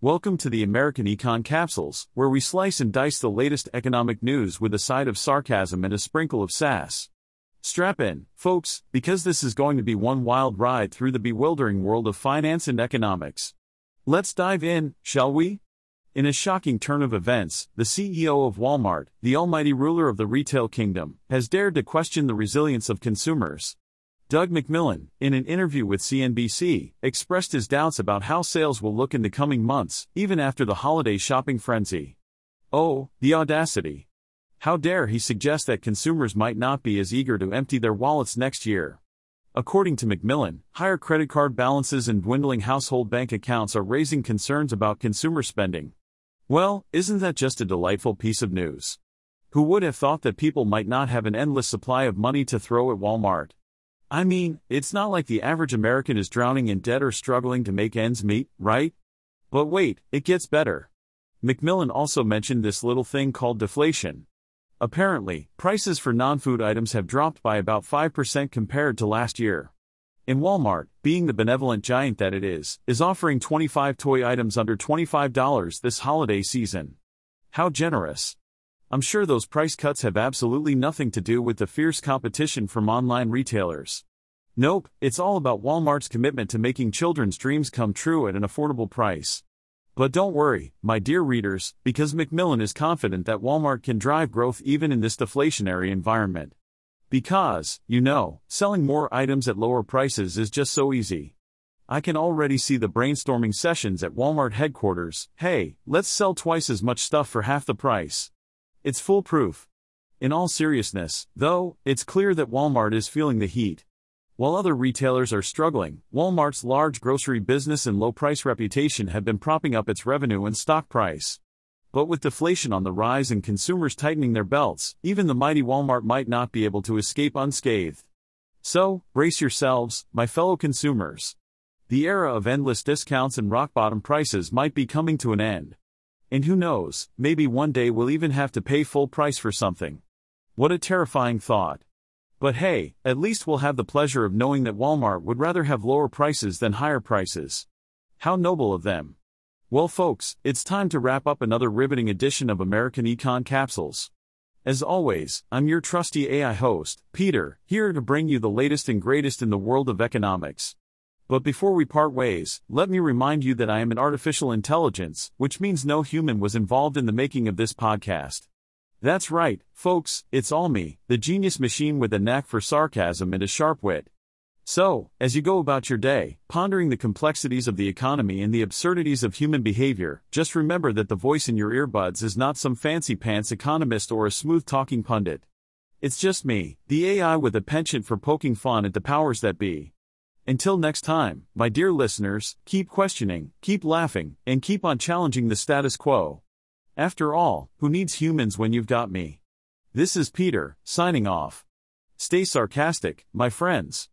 Welcome to the American Econ Capsules, where we slice and dice the latest economic news with a side of sarcasm and a sprinkle of sass. Strap in, folks, because this is going to be one wild ride through the bewildering world of finance and economics. Let's dive in, shall we? In a shocking turn of events, the CEO of Walmart, the almighty ruler of the retail kingdom, has dared to question the resilience of consumers. Doug McMillon, in an interview with CNBC, expressed his doubts about how sales will look in the coming months, even after the holiday shopping frenzy. Oh, the audacity! How dare he suggest that consumers might not be as eager to empty their wallets next year? According to McMillon, higher credit card balances and dwindling household bank accounts are raising concerns about consumer spending. Well, isn't that just a delightful piece of news? Who would have thought that people might not have an endless supply of money to throw at Walmart? I mean, it's not like the average American is drowning in debt or struggling to make ends meet, right? But wait, it gets better. McMillon also mentioned this little thing called deflation. Apparently, prices for non food items have dropped by about 5% compared to last year. In Walmart, being the benevolent giant that it is, is offering 25 toy items under $25 this holiday season. How generous! I'm sure those price cuts have absolutely nothing to do with the fierce competition from online retailers. Nope, it's all about Walmart's commitment to making children's dreams come true at an affordable price. But don't worry, my dear readers, because McMillon is confident that Walmart can drive growth even in this deflationary environment. Because, you know, selling more items at lower prices is just so easy. I can already see the brainstorming sessions at Walmart headquarters hey, let's sell twice as much stuff for half the price. It's foolproof. In all seriousness, though, it's clear that Walmart is feeling the heat. While other retailers are struggling, Walmart's large grocery business and low price reputation have been propping up its revenue and stock price. But with deflation on the rise and consumers tightening their belts, even the mighty Walmart might not be able to escape unscathed. So, brace yourselves, my fellow consumers. The era of endless discounts and rock bottom prices might be coming to an end. And who knows, maybe one day we'll even have to pay full price for something. What a terrifying thought. But hey, at least we'll have the pleasure of knowing that Walmart would rather have lower prices than higher prices. How noble of them. Well, folks, it's time to wrap up another riveting edition of American Econ Capsules. As always, I'm your trusty AI host, Peter, here to bring you the latest and greatest in the world of economics. But before we part ways, let me remind you that I am an artificial intelligence, which means no human was involved in the making of this podcast. That's right, folks, it's all me, the genius machine with a knack for sarcasm and a sharp wit. So, as you go about your day, pondering the complexities of the economy and the absurdities of human behavior, just remember that the voice in your earbuds is not some fancy pants economist or a smooth talking pundit. It's just me, the AI with a penchant for poking fun at the powers that be. Until next time, my dear listeners, keep questioning, keep laughing, and keep on challenging the status quo. After all, who needs humans when you've got me? This is Peter, signing off. Stay sarcastic, my friends.